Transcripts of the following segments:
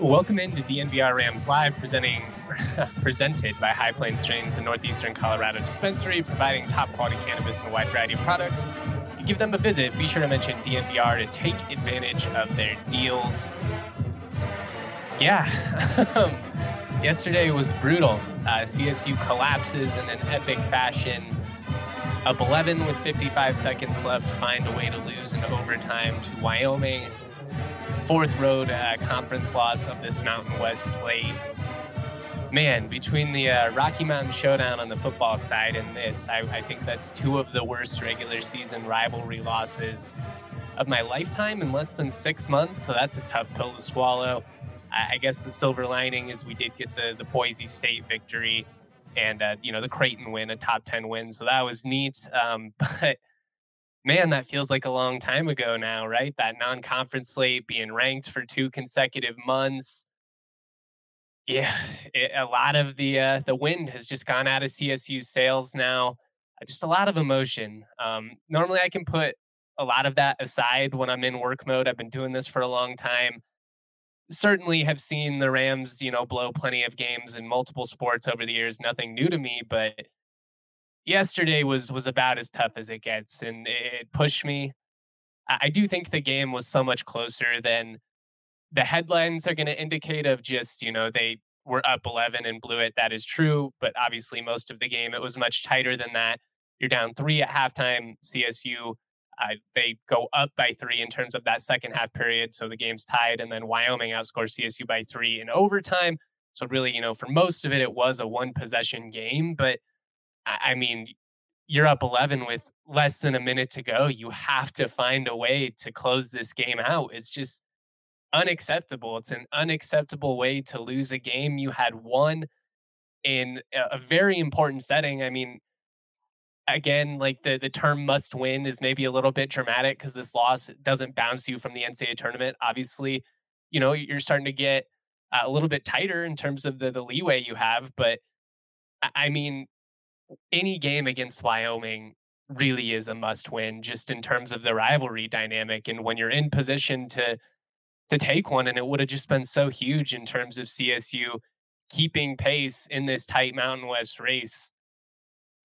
Welcome into DNVR Rams Live, presenting presented by High Plainz Strains, the Northeastern Colorado dispensary, providing top quality cannabis and a wide variety of products. You give them a visit. Be sure to mention DNVR to take advantage of their deals. Yeah, yesterday was brutal. Uh, CSU collapses in an epic fashion. Up 11 with 55 seconds left, find a way to lose in overtime to Wyoming fourth road uh, conference loss of this Mountain West slate. Man, between the uh, Rocky Mountain Showdown on the football side and this, I, I, think that's two of the worst regular season rivalry losses of my lifetime in less than six months. So that's a tough pill to swallow. I, guess the silver lining is we did get the the Boise State victory, and uh, you know the Creighton win, a top ten win. So that was neat. Um, but man, that feels like a long time ago now, right? That non conference slate being ranked for two consecutive months. Yeah, it, a lot of the uh, the wind has just gone out of CSU sails now. Uh, just a lot of emotion. Um, normally, I can put a lot of that aside when I'm in work mode. I've been doing this for a long time. Certainly, have seen the Rams, you know, blow plenty of games in multiple sports over the years. Nothing new to me, but yesterday was was about as tough as it gets, and it pushed me. I do think the game was so much closer than the headlines are going to indicate. Of just you know they were up 11 and blew it. That is true, but obviously most of the game it was much tighter than that. You're down three at halftime. CSU uh, they go up by three in terms of that second half period, so the game's tied, and then Wyoming outscores CSU by three in overtime. So really, you know, for most of it, it was a one possession game, but I mean, you're up 11 with less than a minute to go. You have to find a way to close this game out. It's just unacceptable. It's an unacceptable way to lose a game. You had won in a very important setting. I mean, again, like the the term must win is maybe a little bit dramatic because this loss doesn't bounce you from the NCAA tournament. Obviously, you know, you're starting to get uh, a little bit tighter in terms of the the leeway you have, but I mean, any game against Wyoming really is a must win just in terms of the rivalry dynamic and when you're in position to to take one and it would have just been so huge in terms of CSU keeping pace in this tight Mountain West race.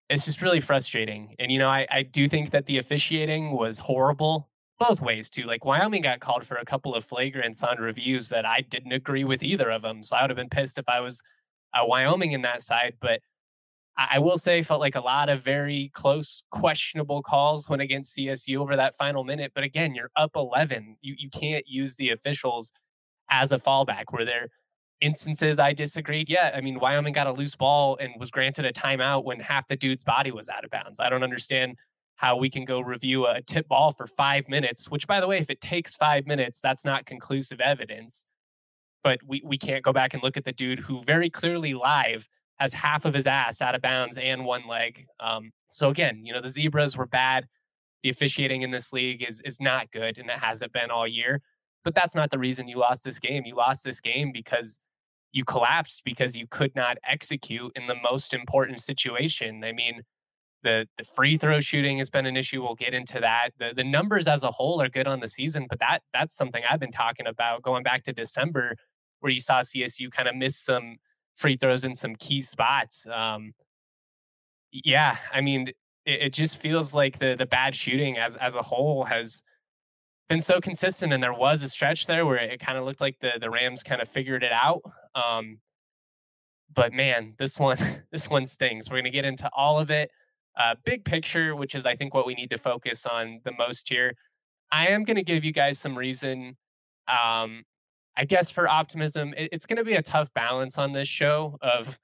It's just really frustrating. And you know, I, I do think that the officiating was horrible both ways too. Like Wyoming got called for a couple of flagrants on reviews that I didn't agree with either of them. So I would have been pissed if I was uh, Wyoming in that side. But I will say felt like a lot of very close, questionable calls when against CSU over that final minute. But again, you're up 11. You you can't use the officials as a fallback. Were there instances I disagreed? Yeah, I mean Wyoming got a loose ball and was granted a timeout when half the dude's body was out of bounds. I don't understand how we can go review a tip ball for five minutes. Which, by the way, if it takes five minutes, that's not conclusive evidence. But we we can't go back and look at the dude who very clearly live has half of his ass out of bounds and one leg. Um, so again, you know, the zebras were bad. The officiating in this league is is not good, and it hasn't been all year. But that's not the reason you lost this game. You lost this game because you collapsed because you could not execute in the most important situation. I mean, the the free throw shooting has been an issue. We'll get into that. The the numbers as a whole are good on the season, but that that's something I've been talking about going back to December, where you saw CSU kind of miss some free throws in some key spots. Um, yeah, I mean, it, it, just feels like the the bad shooting as as a whole has been so consistent, and there was a stretch there where it kind of looked like the the Rams kind of figured it out. Um, but man, this one this one stings. We're gonna get into all of it. Uh, big picture, which is I think what we need to focus on the most here. I am to give you guys some reason um, I guess for optimism, it, it's going to be a tough balance on this show of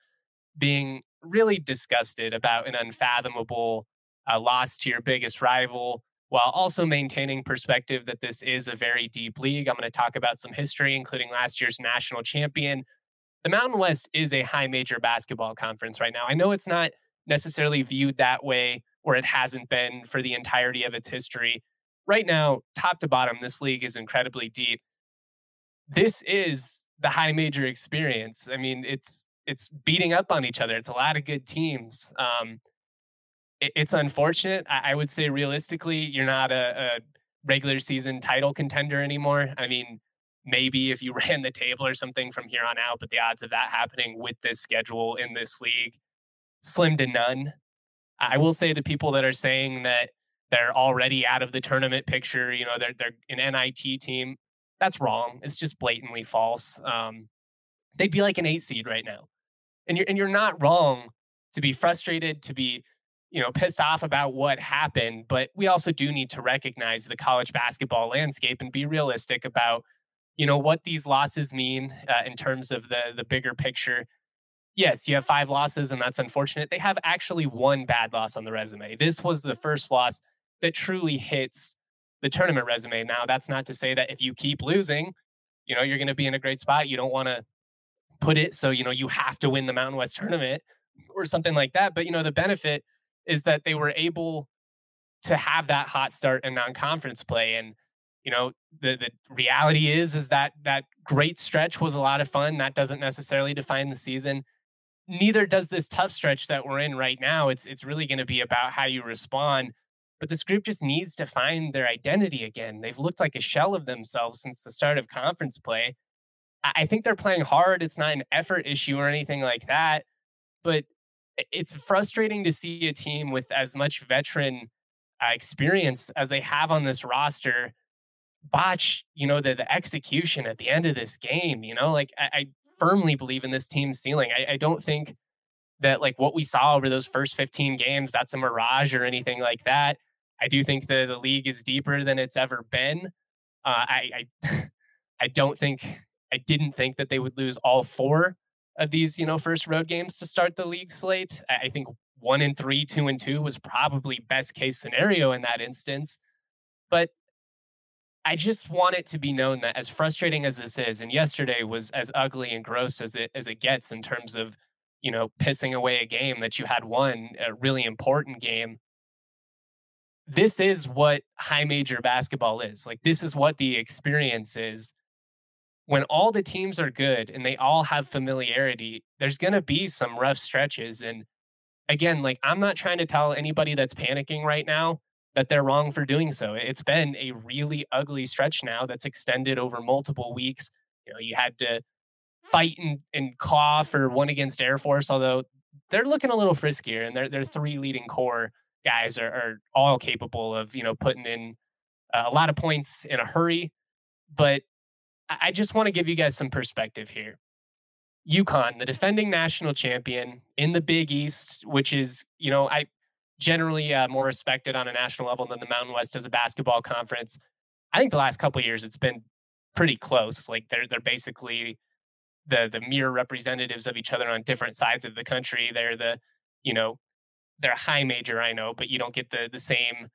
being really disgusted about an unfathomable uh, loss to your biggest rival while also maintaining perspective that this is a very deep league. I'm going to talk about some history, including last year's national champion. The Mountain West is a high major basketball conference right now. I know it's not necessarily viewed that way, or it hasn't been for the entirety of its history. Right now, top to bottom, this league is incredibly deep this is the high major experience. I mean, it's it's beating up on each other. It's a lot of good teams. Um, it, it's unfortunate. I, I, would say realistically, you're not a, a, regular season title contender anymore. I mean, maybe if you ran the table or something from here on out, but the odds of that happening with this schedule in this league, slim to none. I will say the people that are saying that they're already out of the tournament picture, you know, they're they're an NIT team. That's wrong. It's just blatantly false. Um, they'd be like an eight seed right now, and you're and you're not wrong to be frustrated, to be you know pissed off about what happened. But we also do need to recognize the college basketball landscape and be realistic about you know what these losses mean uh, in terms of the the bigger picture yes, you have five losses, and that's unfortunate. They have actually one bad loss on the resume. This was the first loss that truly hits the tournament resume. Now, that's not to say that if you keep losing, you know, you're going to be in a great spot. You don't want to put it so, you know, you have to win the Mountain West tournament or something like that. But, you know, the benefit is that they were able to have that hot start in non-conference play and you know the the reality is is that that great stretch was a lot of fun that doesn't necessarily define the season neither does this tough stretch that we're in right now. It's it's really going to be about how you respond. But this group just needs to find their identity again. They've looked like a shell of themselves since the start of conference play. I think they're playing hard. It's not an effort issue or anything like that. But it's frustrating to see a team with as much veteran uh, experience as they have on this roster botch, you know, the, the execution at the end of this game. You know, like I, I firmly believe in this team's ceiling. I, I don't think that like what we saw over those first 15 games, that's a mirage or anything like that. I do think the the league is deeper than it's ever been. Uh, I I, I don't think I didn't think that they would lose all four of these you know first road games to start the league slate. I, I think one and three, two and two was probably best case scenario in that instance. But I just want it to be known that as frustrating as this is, and yesterday was as ugly and gross as it as it gets in terms of, you know, pissing away a game that you had won, a really important game. This is what high major basketball is. Like this is what the experience is. When all the teams are good and they all have familiarity, there's going to be some rough stretches and again, like I'm not trying to tell anybody that's panicking right now that they're wrong for doing so. It's been a really ugly stretch now that's extended over multiple weeks. You know, you had to fight and, and claw for one against Air Force, although they're looking a little friskier and their their three leading core guys are, are all capable of, you know, putting in a lot of points in a hurry. But I just want to give you guys some perspective here. UConn, the defending national champion in the Big East, which is, you know, I generally uh, more respected on a national level than the Mountain West as a basketball conference. I think the last couple years it's been pretty close. Like they're they're basically the the mere representatives of each other on different sides of the country. They're the you know they're a high major, I know, but you don't get the the same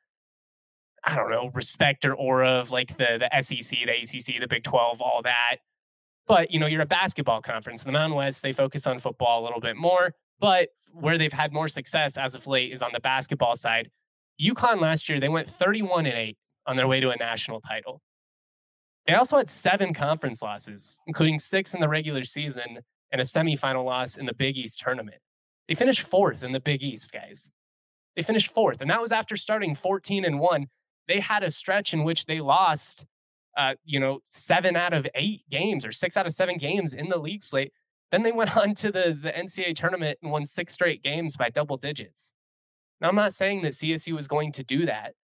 I don't know respect or aura of like the the SEC, the ACC, the Big Twelve, all that. But you know you're a basketball conference. In the Mountain West, they focus on football a little bit more. But where they've had more success as of late is on the basketball side. UConn last year, they went 31 and 8 on their way to a national title. They also had seven conference losses, including six in the regular season and a semifinal loss in the Big East tournament. They finished fourth in the Big East, guys. They finished fourth, and that was after starting 14 and 1. They had a stretch in which they lost, uh, you know, seven out of eight games or six out of seven games in the league slate then they went on to the, the NCAA tournament and won six straight games by double digits. Now, I'm not saying that CSU is going to do that.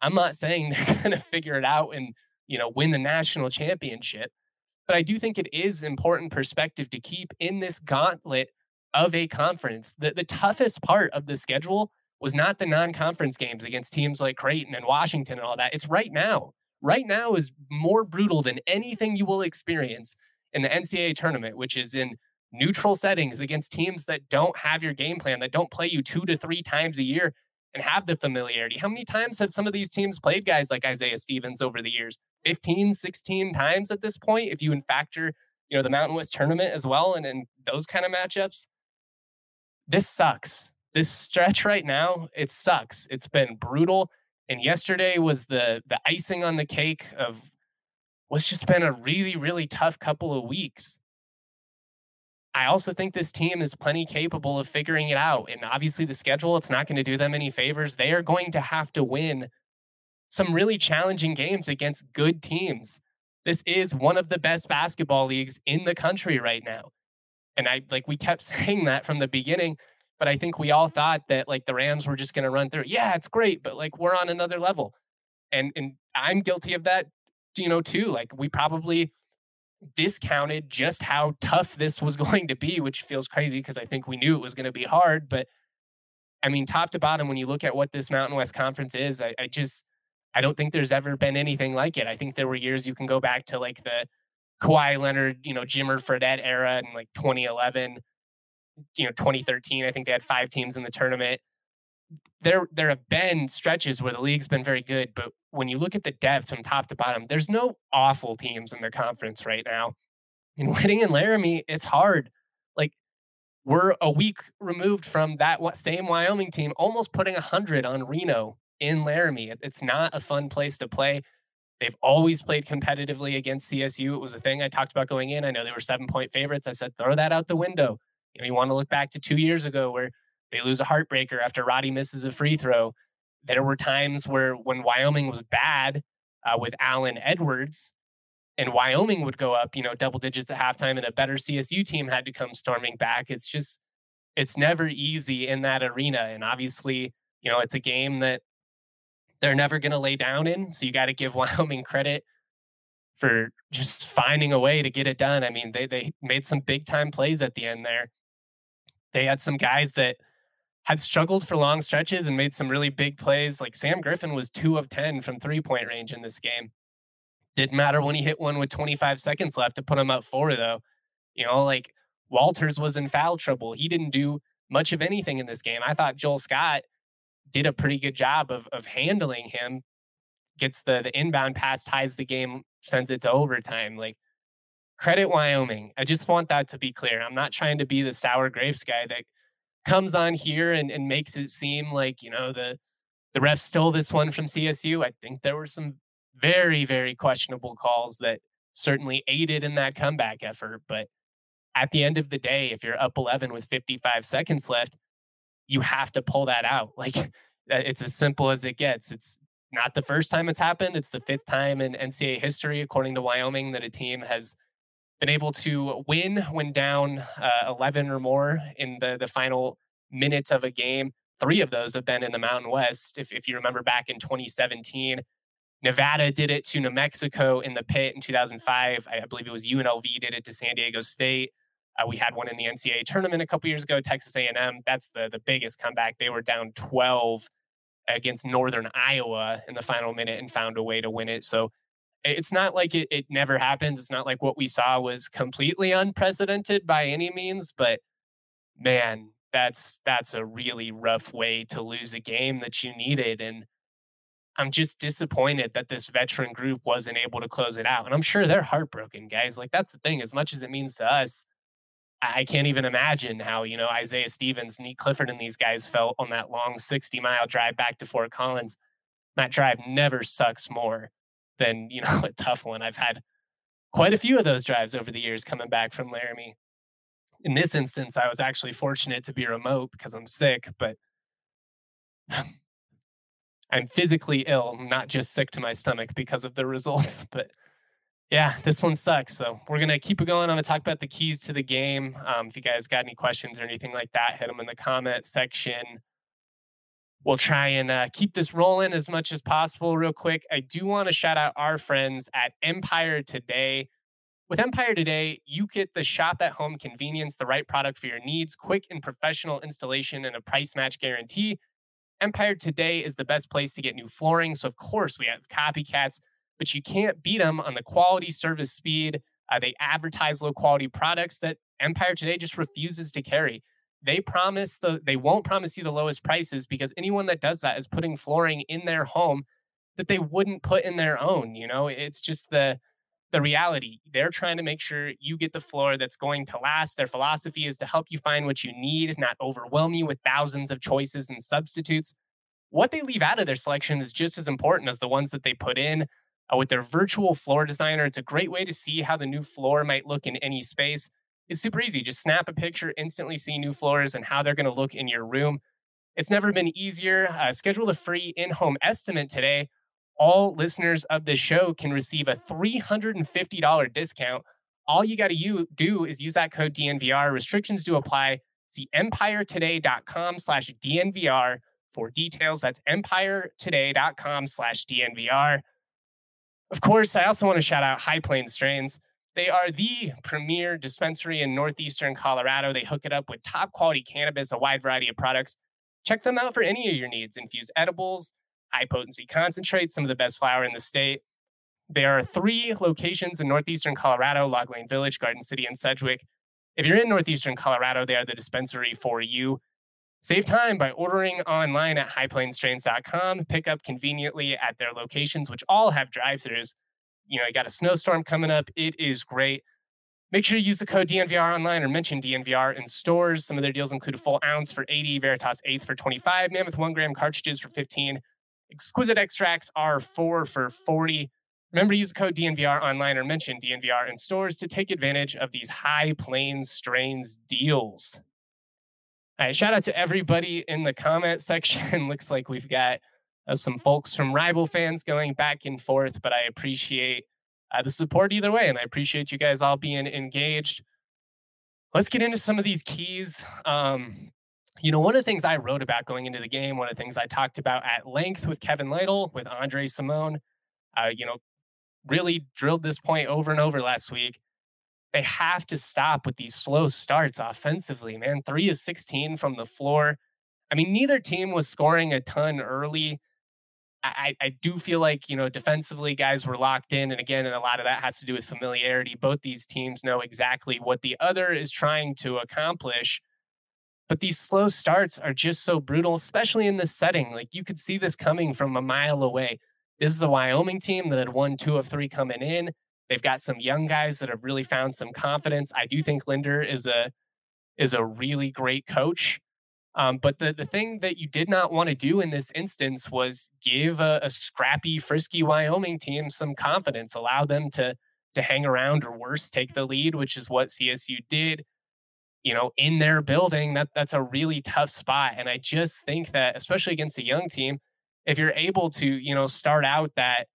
I'm not saying they're going to figure it out and, you know, win the national championship. But I do think it is important perspective to keep in this gauntlet of a conference. The, the toughest part of the schedule was not the non-conference games against teams like Creighton and Washington and all that. It's right now. Right now is more brutal than anything you will experience in the NCAA tournament, which is in neutral settings against teams that don't have your game plan, that don't play you two to three times a year and have the familiarity. How many times have some of these teams played guys like Isaiah Stevens over the years? 15, 16 times at this point, if you in factor, you know, the Mountain West tournament as well and, and those kind of matchups. This sucks. This stretch right now, it sucks. It's been brutal. And yesterday was the the icing on the cake of what's just been a really, really tough couple of weeks. I also think this team is plenty capable of figuring it out. And obviously, the schedule, it's not going to do them any favors. They are going to have to win some really challenging games against good teams. this is one of the best basketball leagues in the country right now. And I like we kept saying that from the beginning, but I think we all thought that like the Rams were just going to run through. Yeah, it's great, but like we're on another level. And and I'm guilty of that, you know, too. Like we probably discounted just how tough this was going to be, which feels crazy because I think we knew it was going to be hard, but I mean, top to bottom, when you look at what this Mountain West Conference is, I, I just I don't think there's ever been anything like it. I think there were years you can go back to like the Kawhi Leonard, you know, Jimmer Fredette era in like 2011, you know, 2013. I think they had five teams in the tournament. There, there have been stretches where the league's been very good, but when you look at the depth from top to bottom, there's no awful teams in the conference right now. And winning in Laramie, it's hard. Like we're a week removed from that same Wyoming team almost putting a 100 on Reno in Laramie. It's not a fun place to play. They've always played competitively against CSU. It was a thing I talked about going in. I know they were seven point favorites. I said, throw that out the window. You know, you want to look back to two years ago where they lose a heartbreaker after Roddy misses a free throw. There were times where when Wyoming was bad uh, with Allen Edwards, and Wyoming would go up, you know, double digits at halftime, and a better CSU team had to come storming back. It's just, it's never easy in that arena. And obviously, you know, it's a game that they're never going to lay down in. So you got to give Wyoming credit for just finding a way to get it done. I mean, they they made some big time plays at the end there. They had some guys that had struggled for long stretches and made some really big plays. Like Sam Griffin was two of 10 from three point range in this game. Didn't matter when he hit one with 25 seconds left to put him up four, though. You know, like Walters was in foul trouble. He didn't do much of anything in this game. I thought Joel Scott did a pretty good job of of handling him. Gets the the inbound pass, ties the game, sends it to overtime. Like credit Wyoming. I just want that to be clear. I'm not trying to be the sour grapes guy that comes on here and, and makes it seem like, you know, the the refs stole this one from CSU. I think there were some very, very questionable calls that certainly aided in that comeback effort. But at the end of the day, if you're up 11 with 55 seconds left, you have to pull that out. Like it's as simple as it gets. It's not the first time it's happened. It's the fifth time in NCAA history, according to Wyoming, that a team has been able to win when down uh, 11 or more in the, the final minutes of a game. Three of those have been in the Mountain West. If, if you remember back in 2017, Nevada did it to New Mexico in the pit in 2005. I believe it was UNLV did it to San Diego State. Uh, we had one in the NCAA tournament a couple years ago, Texas A&M. That's the the biggest comeback. They were down 12 against Northern Iowa in the final minute and found a way to win it. So it's not like it, it never happens. It's not like what we saw was completely unprecedented by any means, but man, that's that's a really rough way to lose a game that you needed. And I'm just disappointed that this veteran group wasn't able to close it out. And I'm sure they're heartbroken, guys. Like that's the thing. As much as it means to us, I can't even imagine how, you know, Isaiah Stevens, Nique Clifford, and these guys felt on that long 60 mile drive back to Fort Collins. That drive never sucks more than, you know, a tough one. I've had quite a few of those drives over the years coming back from Laramie. In this instance, I was actually fortunate to be remote because I'm sick, but I'm physically ill, not just sick to my stomach because of the results. But yeah, this one sucks. So we're gonna keep it going. I'm gonna talk about the keys to the game. Um, if you guys got any questions or anything like that, hit them in the comment section. We'll try and uh, keep this rolling as much as possible. Real quick, I do want to shout out our friends at Empire Today. With Empire Today, you get the shop at home convenience, the right product for your needs, quick and professional installation, and a price match guarantee. Empire Today is the best place to get new flooring. So, of course, we have copycats, but you can't beat them on the quality, service, speed. Uh, they advertise low quality products that Empire Today just refuses to carry. They promise the they won't promise you the lowest prices because anyone that does that is putting flooring in their home that they wouldn't put in their own. You know, it's just the the reality. They're trying to make sure you get the floor that's going to last. Their philosophy is to help you find what you need, not overwhelm you with thousands of choices and substitutes. What they leave out of their selection is just as important as the ones that they put in. Uh, with their virtual floor designer, it's a great way to see how the new floor might look in any space. It's super easy. Just snap a picture, instantly see new floors and how they're going to look in your room. It's never been easier. Uh, schedule a free in home estimate today all listeners of the show can receive a $350 discount. All you got to do is use that code DNVR. Restrictions do apply. See empiretoday.com slash DNVR for details. That's empiretoday.com slash DNVR. Of course, I also want to shout out High Plainz Strains. They are the premier dispensary in northeastern Colorado. They hook it up with top quality cannabis, a wide variety of products. Check them out for any of your needs infused edibles, high potency concentrates, some of the best flower in the state. There are three locations in northeastern Colorado Log Lane Village, Garden City, and Sedgwick. If you're in northeastern Colorado, they are the dispensary for you. Save time by ordering online at highplainstrains.com. Pick up conveniently at their locations, which all have drive throughs. You know, you got a snowstorm coming up. It is great. Make sure to use the code DNVR online or mention DNVR in stores. Some of their deals include a full ounce for 80, Veritas eighth for 25, Mammoth one gram cartridges for 15. Exquisite extracts are four for 40. Remember to use the code DNVR online or mention DNVR in stores to take advantage of these high plainz strains deals. All right, shout out to everybody in the comment section. Looks like we've got uh, some folks from rival fans going back and forth, but I appreciate uh, the support either way, and I appreciate you guys all being engaged. Let's get into some of these keys. Um, you know, one of the things I wrote about going into the game, one of the things I talked about at length with Kevin Lytle, with Andre Simone, uh, you know, really drilled this point over and over last week they have to stop with these slow starts offensively, man. Three is 16 from the floor. I mean, neither team was scoring a ton early. I, I do feel like, you know, defensively, guys were locked in. And again, and a lot of that has to do with familiarity. Both these teams know exactly what the other is trying to accomplish. But these slow starts are just so brutal, especially in this setting. Like you could see this coming from a mile away. This is a Wyoming team that had won two of three coming in. They've got some young guys that have really found some confidence. I do think Linder is a is a really great coach. Um, but the the thing that you did not want to do in this instance was give a, a, scrappy, frisky Wyoming team some confidence, allow them to to hang around or worse, take the lead, which is what CSU did. You know, in their building, that that's a really tough spot. And I just think that, especially against a young team, if you're able to, you know, start out that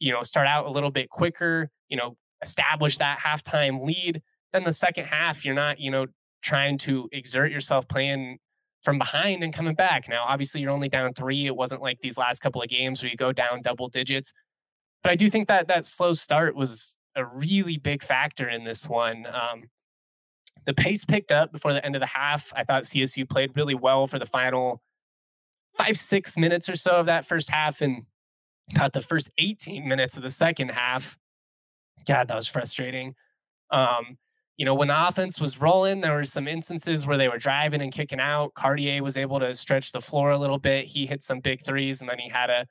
you know, start out a little bit quicker, you know, establish that halftime lead. Then the second half, you're not, you know, trying to exert yourself playing from behind and coming back. Now, obviously, you're only down three. It wasn't like these last couple of games where you go down double digits. But I do think that that slow start was a really big factor in this one. Um, the pace picked up before the end of the half. I thought CSU played really well for the final five, six minutes or so of that first half. And Got the first 18 minutes of the second half, God, that was frustrating. Um, you know, when the offense was rolling, there were some instances where they were driving and kicking out. Cartier was able to stretch the floor a little bit. He hit some big threes, and then he had a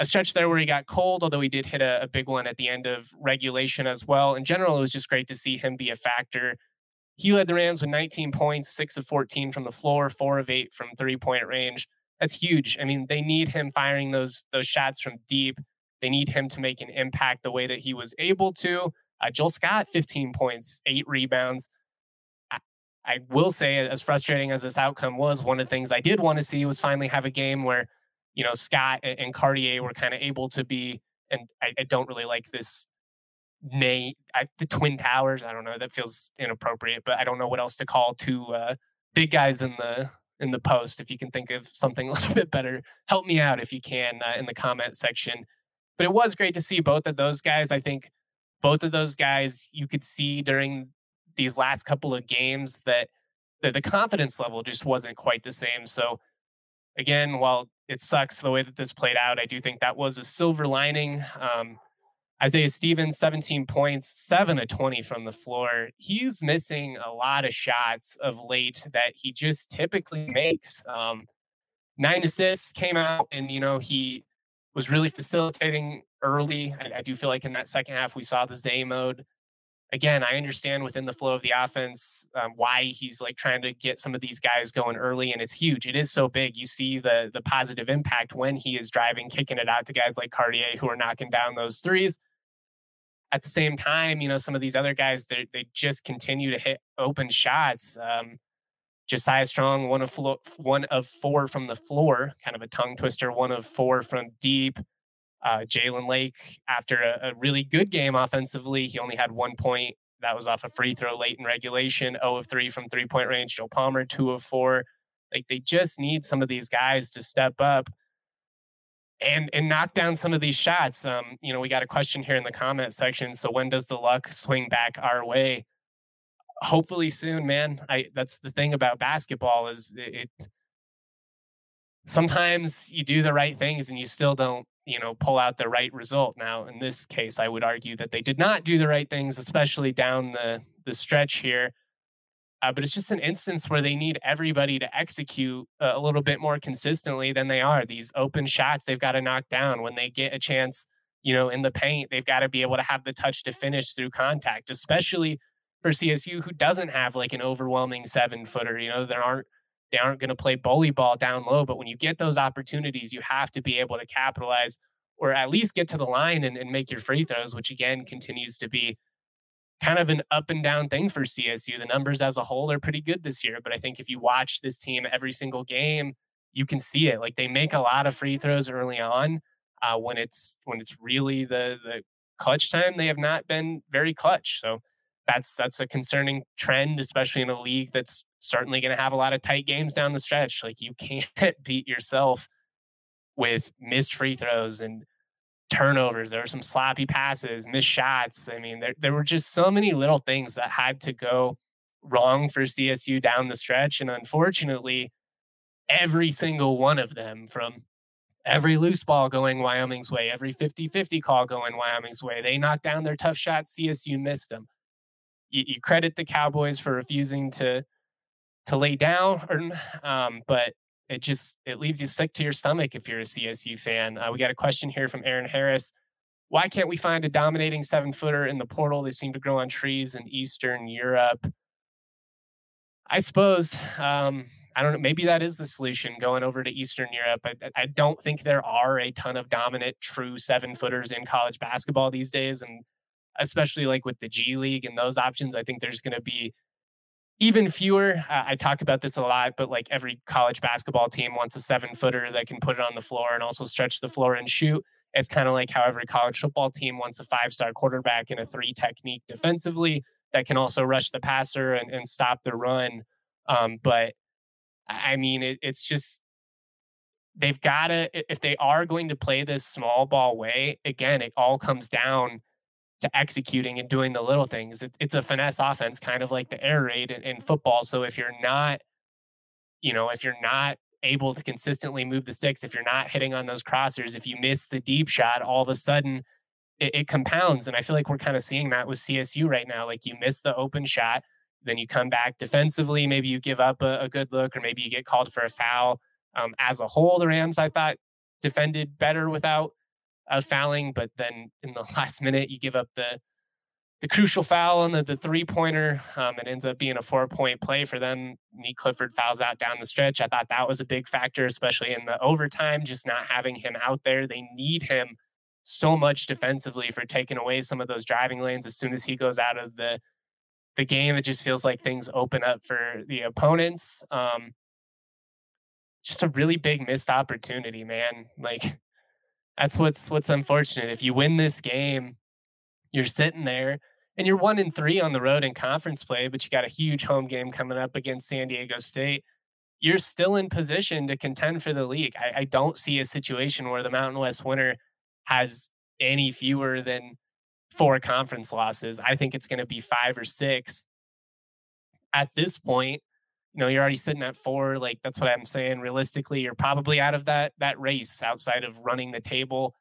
a stretch there where he got cold, although he did hit a, a big one at the end of regulation as well. In general, it was just great to see him be a factor. He led the Rams with 19 points, six of 14 from the floor, four of eight from three point range that's huge. I mean, they need him firing those those shots from deep. They need him to make an impact the way that he was able to. Uh, Joel Scott, 15 points, eight rebounds. I, I will say, as frustrating as this outcome was, one of the things I did want to see was finally have a game where, you know, Scott and, and Cartier were kind of able to be. And I, I don't really like this Nay, I, the Twin Towers. I don't know. That feels inappropriate, but I don't know what else to call two uh, big guys in the in the post if you can think of something a little bit better. Help me out if you can uh, in the comment section. But it was great to see both of those guys. I think both of those guys you could see during these last couple of games that the, the confidence level just wasn't quite the same. So again, while it sucks the way that this played out, I do think that was a silver lining. Um, Isaiah Stevens, 17 points, 7 of 20 from the floor. He's missing a lot of shots of late that he just typically makes. Um, nine assists came out, and, you know, he was really facilitating early. I, I do feel like in that second half, we saw the Zay mode. Again, I understand within the flow of the offense um, why he's like trying to get some of these guys going early, and it's huge. It is so big. You see the the positive impact when he is driving, kicking it out to guys like Cartier who are knocking down those threes at the same time, you know, some of these other guys, they just continue to hit open shots. Um, Josiah Strong, one of flo- one of four from the floor, kind of a tongue twister. One of four from deep. Uh, Jalen Lake, after a, a, really good game offensively, he only had one point. That was off a free throw late in regulation, 0 of 3 from three point range. Joe Palmer, 2 of 4. Like they just need some of these guys to step up and and knock down some of these shots. Um, you know, we got a question here in the comment section. So when does the luck swing back our way? Hopefully soon, man. I that's the thing about basketball is it, it sometimes you do the right things and you still don't, you know, pull out the right result. Now, in this case, I would argue that they did not do the right things, especially down the the stretch here. Uh, but it's just an instance where they need everybody to execute a little bit more consistently than they are. These open shots they've got to knock down when they get a chance, you know, in the paint. They've got to be able to have the touch to finish through contact, especially for CSU, who doesn't have like an overwhelming seven footer. You know, there aren't they aren't going to play bully ball down low. But when you get those opportunities, you have to be able to capitalize or at least get to the line and, and make your free throws, which again continues to be kind of an up and down thing for CSU. The numbers as a whole are pretty good this year, but I think if you watch this team every single game, you can see it. Like they make a lot of free throws early on. Uh, when it's when it's really the the clutch time, they have not been very clutch. So that's that's a concerning trend, especially in a league that's certainly going to have a lot of tight games down the stretch. Like you can't beat yourself with missed free throws and turnovers. There were some sloppy passes, missed shots. I mean, there, there were just so many little things that had to go wrong for CSU down the stretch. And unfortunately, every single one of them from every loose ball going Wyoming's way, every 50 50 call going Wyoming's way, they knocked down their tough shots. CSU missed them. You, you credit the Cowboys for refusing to to lay down, um, but it just it leaves you sick to your stomach if you're a CSU fan. Uh, we got a question here from Aaron Harris. Why can't we find a dominating seven footer in the portal? They seem to grow on trees in Eastern Europe. I suppose um, I don't know. Maybe that is the solution going over to Eastern Europe. I, I don't think there are a ton of dominant true seven footers in college basketball these days, and especially like with the G League and those options, I think there's going to be even fewer. Uh, I talk about this a lot, but like every college basketball team wants a seven footer that can put it on the floor and also stretch the floor and shoot. It's kind of like how every college football team wants a five star quarterback in a three technique defensively that can also rush the passer and, and stop the run. Um, but I mean, it, it's just they've got to, if they are going to play this small ball way, again, it all comes down to executing and doing the little things. It's, it's a finesse offense, kind of like the air raid in, in football. So if you're not, you know, if you're not able to consistently move the sticks, if you're not hitting on those crossers, if you miss the deep shot, all of a sudden it, it compounds. And I feel like we're kind of seeing that with CSU right now. Like you miss the open shot, then you come back defensively. Maybe you give up a, a good look, or maybe you get called for a foul. Um, as a whole, the Rams I thought defended better without of fouling, but then in the last minute you give up the the crucial foul on the, the three pointer. Um, it ends up being a four point play for them. Nique Clifford fouls out down the stretch. I thought that was a big factor, especially in the overtime, just not having him out there. They need him so much defensively for taking away some of those driving lanes. As soon as he goes out of the the game, it just feels like things open up for the opponents. Um, just a really big missed opportunity, man. Like that's what's what's unfortunate. If you win this game, you're sitting there and you're one in three on the road in conference play, but you got a huge home game coming up against San Diego State. You're still in position to contend for the league. I, I don't see a situation where the Mountain West winner has any fewer than four conference losses. I think it's going to be five or six at this point you know you're already sitting at four like that's what i'm saying realistically you're probably out of that that race outside of running the table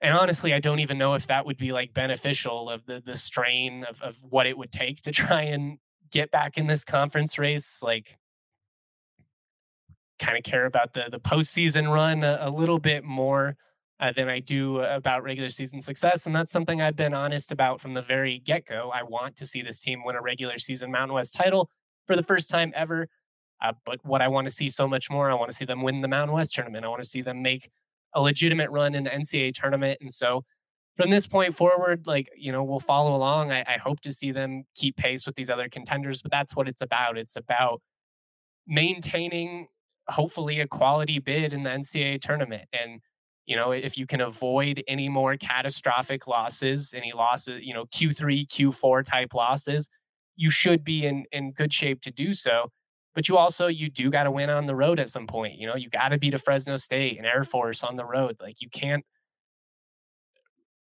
and honestly i don't even know if that would be like beneficial of the the strain of, of what it would take to try and get back in this conference race like kind of care about the the postseason run a, a little bit more uh, than I do about regular season success. And that's something I've been honest about from the very get go. I want to see this team win a regular season Mountain West title for the first time ever. Uh, but what I want to see so much more, I want to see them win the Mountain West tournament. I want to see them make a legitimate run in the NCAA tournament. And so from this point forward, like, you know, we'll follow along. I, I hope to see them keep pace with these other contenders, but that's what it's about. It's about maintaining hopefully a quality bid in the NCAA tournament. And You know, if you can avoid any more catastrophic losses, any losses, you know, Q3, Q4 type losses, you should be in in good shape to do so. But you also you do got to win on the road at some point. You know, you got to beat a Fresno State and Air Force on the road. Like you can't.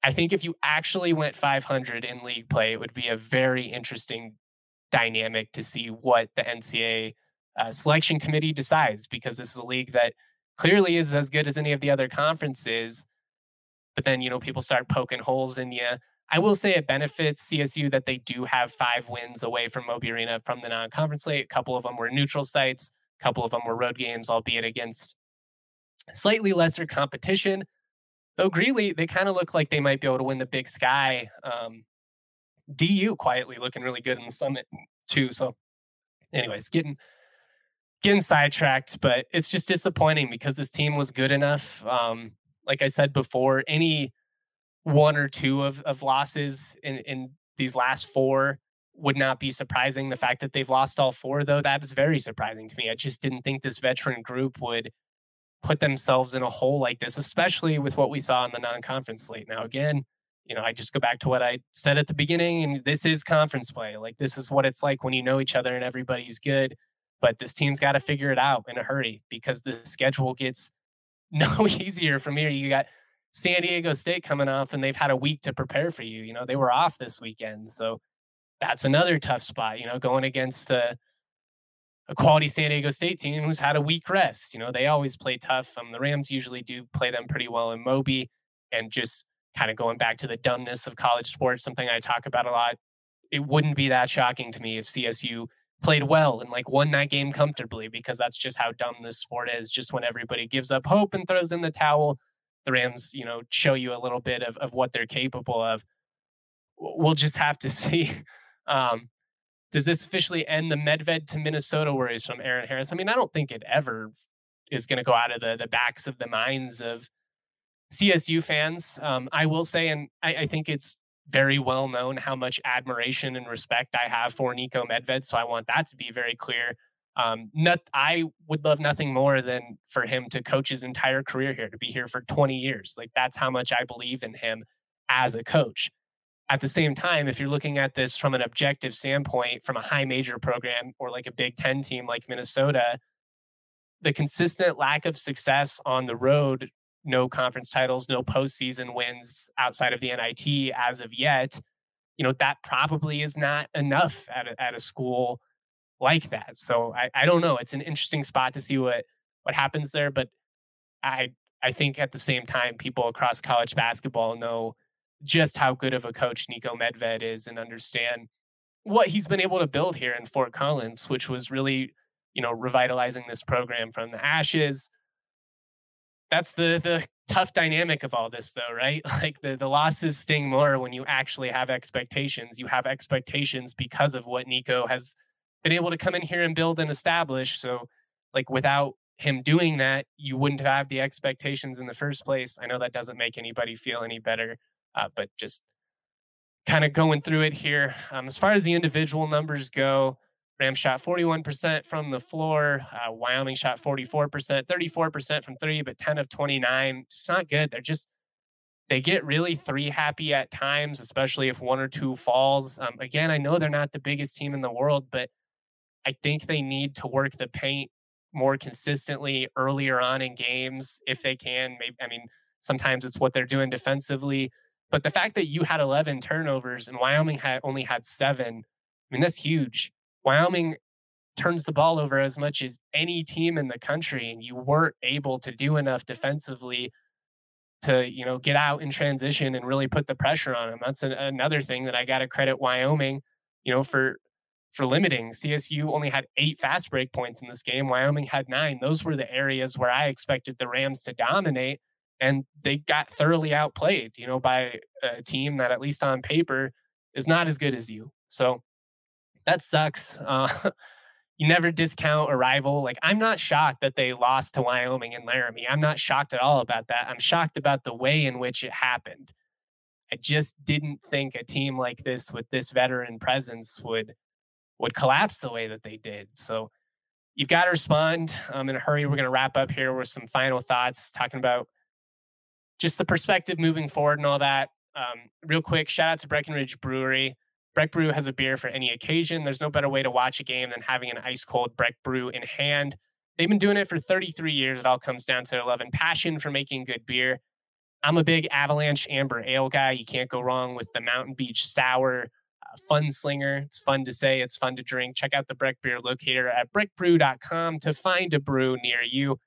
I think if you actually went 500 in league play, it would be a very interesting dynamic to see what the NCAA uh, selection committee decides because this is a league that clearly is as good as any of the other conferences. But then, you know, people start poking holes in you. I will say it benefits CSU that they do have five wins away from Moby Arena from the non conference slate. A couple of them were neutral sites, a couple of them were road games, albeit against slightly lesser competition. Though Greeley, they kind of look like they might be able to win the big sky. Um, DU quietly looking really good in the summit too. So, anyways, getting getting sidetracked, but it's just disappointing because this team was good enough. Um, like I said before, any one or two of, of losses in, in these last four would not be surprising. The fact that they've lost all four, though, that is very surprising to me. I just didn't think this veteran group would put themselves in a hole like this, especially with what we saw in the non conference slate. Now, again, you know, I just go back to what I said at the beginning, and this is conference play. Like, this is what it's like when you know each other and everybody's good. But this team's got to figure it out in a hurry because the schedule gets no easier from here. You got San Diego State coming off, and they've had a week to prepare for you. You know, they were off this weekend, so that's another tough spot. You know, going against a, a quality San Diego State team who's had a week rest. You know, they always play tough. Um, the Rams usually do play them pretty well in Moby, and just kind of going back to the dumbness of college sports, something I talk about a lot. It wouldn't be that shocking to me if CSU played well and like won that game comfortably because that's just how dumb this sport is. Just when everybody gives up hope and throws in the towel, the Rams, you know, show you a little bit of, of what they're capable of. We'll just have to see. Um, does this officially end the Medved to Minnesota worries from Aaron Harris? I mean, I don't think it ever is going to go out of the the backs of the minds of CSU fans. Um, I will say, and I, I think it's very well known how much admiration and respect I have for Niko Medved. So I want that to be very clear. Um, not, I would love nothing more than for him to coach his entire career here, to be here for 20 years. Like that's how much I believe in him as a coach. At the same time, if you're looking at this from an objective standpoint, from a high major program or like a Big Ten team like Minnesota, the consistent lack of success on the road no conference titles, no postseason wins outside of the NIT as of yet, you know, that probably is not enough at a, at a school like that. So I, I don't know. It's an interesting spot to see what what happens there, but I I think at the same time, people across college basketball know just how good of a coach Niko Medved is and understand what he's been able to build here in Fort Collins, which was really, you know, revitalizing this program from the ashes that's the the tough dynamic of all this though right like the, the losses sting more when you actually have expectations you have expectations because of what Niko has been able to come in here and build and establish so like without him doing that you wouldn't have the expectations in the first place i know that doesn't make anybody feel any better uh, but just kind of going through it here um, as far as the individual numbers go Rams shot 41% from the floor. Uh, Wyoming shot 44%, 34% from three, but 10 of 29. It's not good. They're just, they get really three happy at times, especially if one or two falls. Um, again, I know they're not the biggest team in the world, but I think they need to work the paint more consistently earlier on in games if they can. Maybe, I mean, sometimes it's what they're doing defensively. But the fact that you had 11 turnovers and Wyoming had only had seven, I mean, that's huge. Wyoming turns the ball over as much as any team in the country, and you weren't able to do enough defensively to you know get out in transition and really put the pressure on them. That's an, another thing that I got to credit Wyoming, you know, for for limiting. CSU only had eight fast break points in this game. Wyoming had nine. Those were the areas where I expected the Rams to dominate, and they got thoroughly outplayed. You know, by a team that at least on paper is not as good as you. So that sucks. Uh, you never discount a rival. Like I'm not shocked that they lost to Wyoming and Laramie. I'm not shocked at all about that. I'm shocked about the way in which it happened. I just didn't think a team like this with this veteran presence would would collapse the way that they did. So you've got to respond um, in a hurry. We're going to wrap up here with some final thoughts, talking about just the perspective moving forward and all that. Um, real quick, shout out to Breckenridge Brewery. Breck Brew has a beer for any occasion. There's no better way to watch a game than having an ice cold Breck Brew in hand. They've been doing it for 33 years. It all comes down to their love and passion for making good beer. I'm a big Avalanche Amber Ale guy. You can't go wrong with the Mountain Beach Sour Fun Slinger. It's fun to say, it's fun to drink. Check out the Breck Beer locator at breckbrew.com to find a brew near you.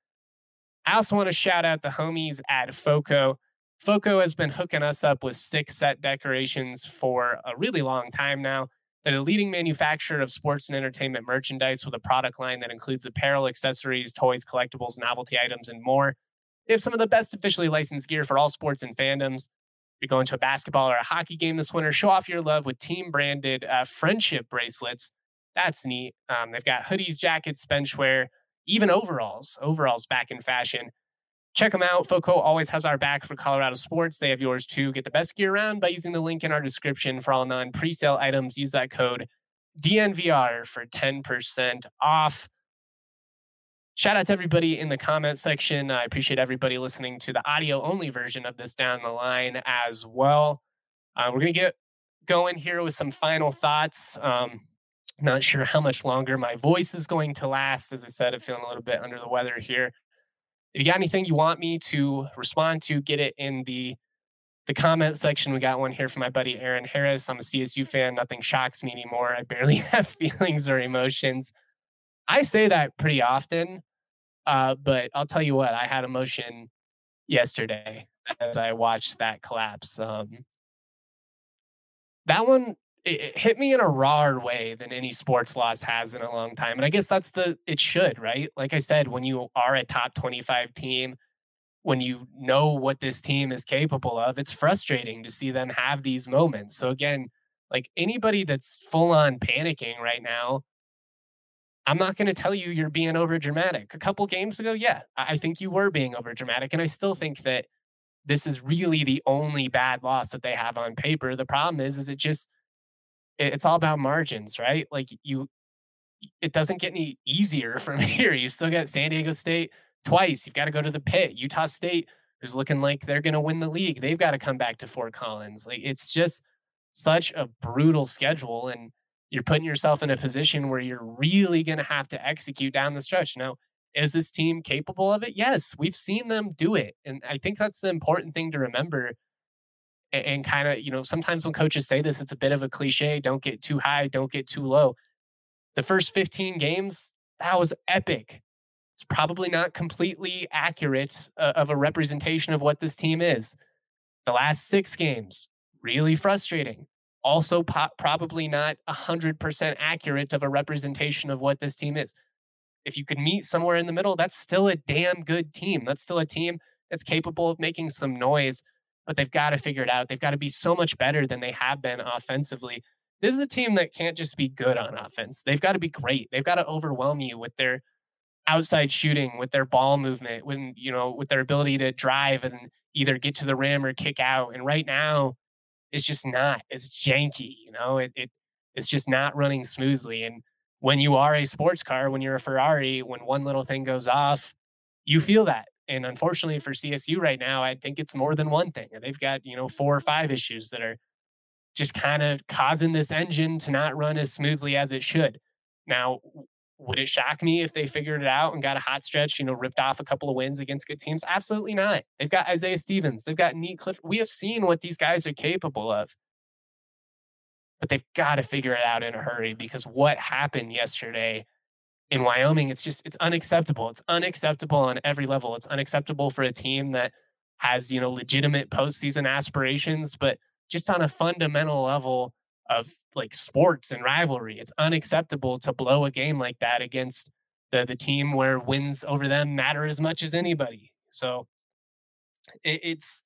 I also want to shout out the homies at FOCO. FOCO has been hooking us up with six set decorations for a really long time now. They're a leading manufacturer of sports and entertainment merchandise with a product line that includes apparel, accessories, toys, collectibles, novelty items, and more. They have some of the best officially licensed gear for all sports and fandoms. You're going to a basketball or a hockey game this winter, show off your love with team branded uh, friendship bracelets. That's neat. Um, they've got hoodies, jackets, benchwear, even overalls. Overalls back in fashion. Check them out. FOCO always has our back for Colorado sports. They have yours too. Get the best gear around by using the link in our description for all non presale items. Use that code DNVR for 10% off. Shout out to everybody in the comment section. I appreciate everybody listening to the audio only version of this down the line as well. Uh, we're going to get going here with some final thoughts. Um, not sure how much longer my voice is going to last. As I said, I'm feeling a little bit under the weather here. If you got anything you want me to respond to, get it in the the comment section. We got one here from my buddy Aaron Harris. I'm a CSU fan. Nothing shocks me anymore. I barely have feelings or emotions. I say that pretty often, uh, but I'll tell you what, I had emotion yesterday as I watched that collapse. Um, that one it, hit me in a rawer way than any sports loss has in a long time. And I guess that's the, it should, right? Like I said, when you are a top 25 team, when you know what this team is capable of, it's frustrating to see them have these moments. So again, like anybody that's full on panicking right now, I'm not going to tell you you're being over dramatic. A couple games ago, yeah, I think you were being over dramatic. And I still think that this is really the only bad loss that they have on paper. The problem is, is it just, it's all about margins, right? Like you, it doesn't get any easier from here. You still got San Diego State twice. You've got to go to the pit. Utah State is looking like they're going to win the league. They've got to come back to Fort Collins. Like it's just such a brutal schedule, and you're putting yourself in a position where you're really going to have to execute down the stretch. Now, is this team capable of it? Yes, we've seen them do it, and I think that's the important thing to remember and, and kind of, you know, sometimes when coaches say this, it's a bit of a cliche don't get too high, don't get too low. The first 15 games, that was epic. It's probably not completely accurate uh, of a representation of what this team is. The last six games, really frustrating. Also, po- probably not 100% accurate of a representation of what this team is. If you could meet somewhere in the middle, that's still a damn good team. That's still a team that's capable of making some noise but they've got to figure it out. They've got to be so much better than they have been offensively. This is a team that can't just be good on offense. They've got to be great. They've got to overwhelm you with their outside shooting, with their ball movement, when you know, with their ability to drive and either get to the rim or kick out. And right now, it's just not. It's janky. You know, it, it it's just not running smoothly. And when you are a sports car, when you're a Ferrari, when one little thing goes off, you feel that. And unfortunately for CSU right now, I think it's more than one thing. They've got, you know, four or five issues that are just kind of causing this engine to not run as smoothly as it should. Now, would it shock me if they figured it out and got a hot stretch, you know, ripped off a couple of wins against good teams? Absolutely not. They've got Isaiah Stevens, they've got Nique Clifford. We have seen what these guys are capable of. But they've got to figure it out in a hurry because what happened yesterday in Wyoming, it's just it's unacceptable. It's unacceptable on every level. It's unacceptable for a team that has you know legitimate postseason aspirations, but just on a fundamental level of like sports and rivalry, it's unacceptable to blow a game like that against the the team where wins over them matter as much as anybody. So it, it's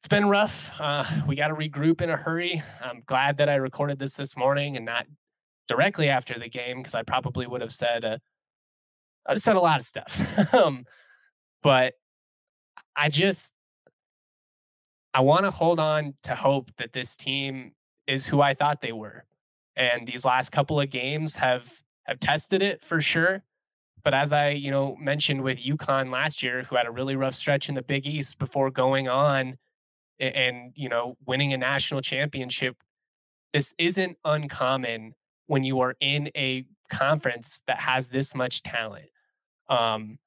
it's been rough. Uh, we got to regroup in a hurry. I'm glad that I recorded this this morning and not directly after the game because I probably would have said uh, I have said a lot of stuff. um, but I just I want to hold on to hope that this team is who I thought they were. And these last couple of games have have tested it for sure. But as I, you know, mentioned with UConn last year, who had a really rough stretch in the Big East before going on and, you know, winning a national championship, this isn't uncommon when you are in a conference that has this much talent. Um,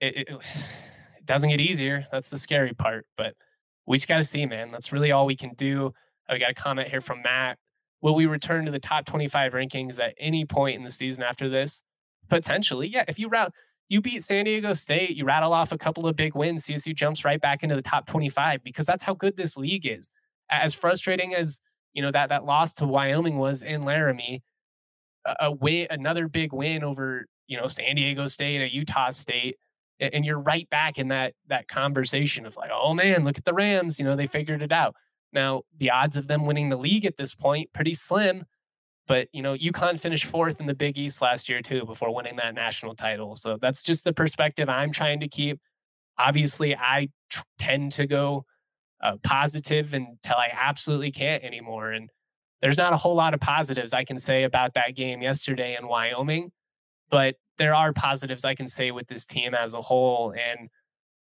it, it, it doesn't get easier. That's the scary part. But we just got to see, man. That's really all we can do. We got a comment here from Matt. Will we return to the top 25 rankings at any point in the season after this? Potentially, yeah. If you route, you beat San Diego State, you rattle off a couple of big wins, CSU jumps right back into the top 25 because that's how good this league is. As frustrating as you know that that loss to Wyoming was in Laramie, a, a win, another big win over you know San Diego State, a Utah State, and you're right back in that that conversation of like, oh man, look at the Rams, you know they figured it out. Now the odds of them winning the league at this point pretty slim, but you know UConn finished fourth in the Big East last year too before winning that national title. So that's just the perspective I'm trying to keep. Obviously, I tend to go uh, positive until I absolutely can't anymore, and there's not a whole lot of positives I can say about that game yesterday in Wyoming, but there are positives I can say with this team as a whole. And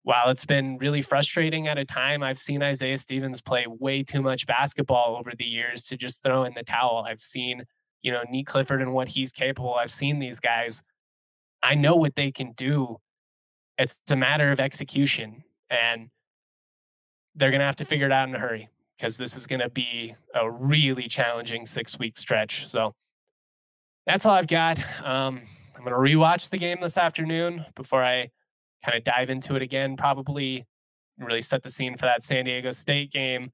while it's been really frustrating at a time, I've seen Isaiah Stevens play way too much basketball over the years to just throw in the towel. I've seen, you know, Nique Clifford and what he's capable. I've seen these guys. I know what they can do. It's a matter of execution. And they're going to have to figure it out in a hurry because this is going to be a really challenging six week stretch. So that's all I've got. Um, I'm going to rewatch the game this afternoon before I kind of dive into it again, probably really set the scene for that San Diego State game.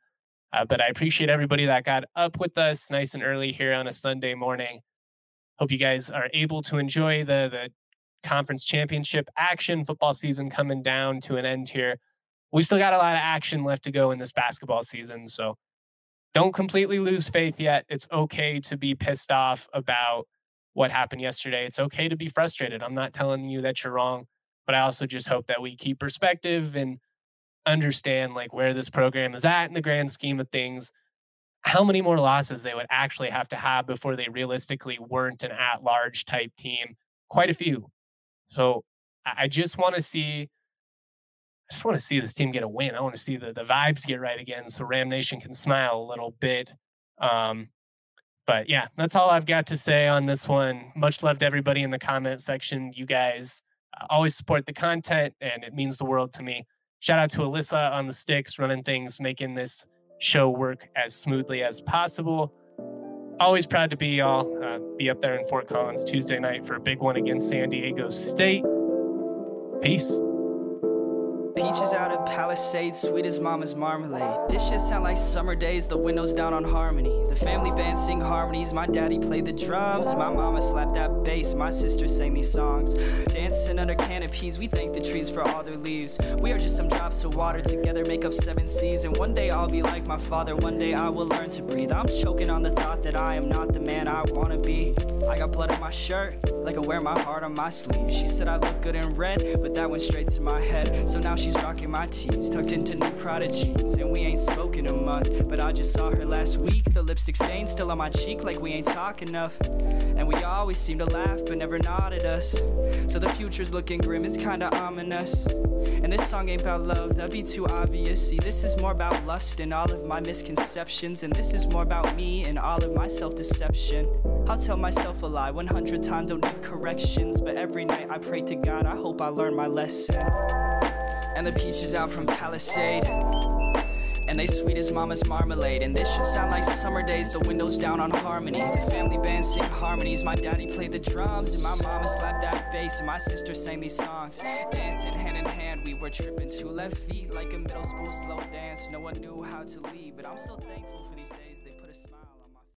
Uh, but I appreciate everybody that got up with us nice and early here on a Sunday morning. Hope you guys are able to enjoy the the conference championship action. Football season coming down to an end here we still got a lot of action left to go in this basketball season. So don't completely lose faith yet. It's okay to be pissed off about what happened yesterday. It's okay to be frustrated. I'm not telling you that you're wrong, but I also just hope that we keep perspective and understand like where this program is at in the grand scheme of things, how many more losses they would actually have to have before they realistically weren't an at large type team. Quite a few. So I just want to see I just want to see this team get a win. I want to see the, the vibes get right again so Ram Nation can smile a little bit. Um, but yeah, that's all I've got to say on this one. Much love to everybody in the comment section. You guys always support the content, and it means the world to me. Shout out to Alyssa on the sticks, running things, making this show work as smoothly as possible. Always proud to be y'all. Uh, be up there in Fort Collins Tuesday night for a big one against San Diego State. Peace. Peaches out of Palisades, sweet as mama's marmalade. This shit sound like summer days, the windows down on harmony. The family band sing harmonies, my daddy played the drums. My mama slapped that bass, my sister sang these songs. Dancing under canopies, we thank the trees for all their leaves. We are just some drops of water together, make up seven seas. And one day I'll be like my father, one day I will learn to breathe. I'm choking on the thought that I am not the man I wanna be. I got blood on my shirt, like I wear my heart on my sleeve. She said I look good in red, but that went straight to my head. So now she's rocking my tees, tucked into new Prada jeans. And we ain't spoken a month, but I just saw her last week. The lipstick stain still on my cheek, like we ain't talk enough. And we always seem to laugh, but never nod at us. So the future's looking grim, it's kinda ominous. And this song ain't about love, that'd be too obvious. See, this is more about lust and all of my misconceptions. And this is more about me and all of my self deception. I'll tell myself a lie 100 times, don't need corrections. But every night I pray to God, I hope I learn my lesson and the peaches out from Palisade. And they sweet as mama's marmalade. And this should sound like summer days, the windows down on harmony. The family band sing harmonies, my daddy played the drums, and my mama slapped that bass, and my sister sang these songs. Dancing hand in hand, we were tripping two left feet like a middle school slow dance. No one knew how to lead, but I'm still thankful for these days,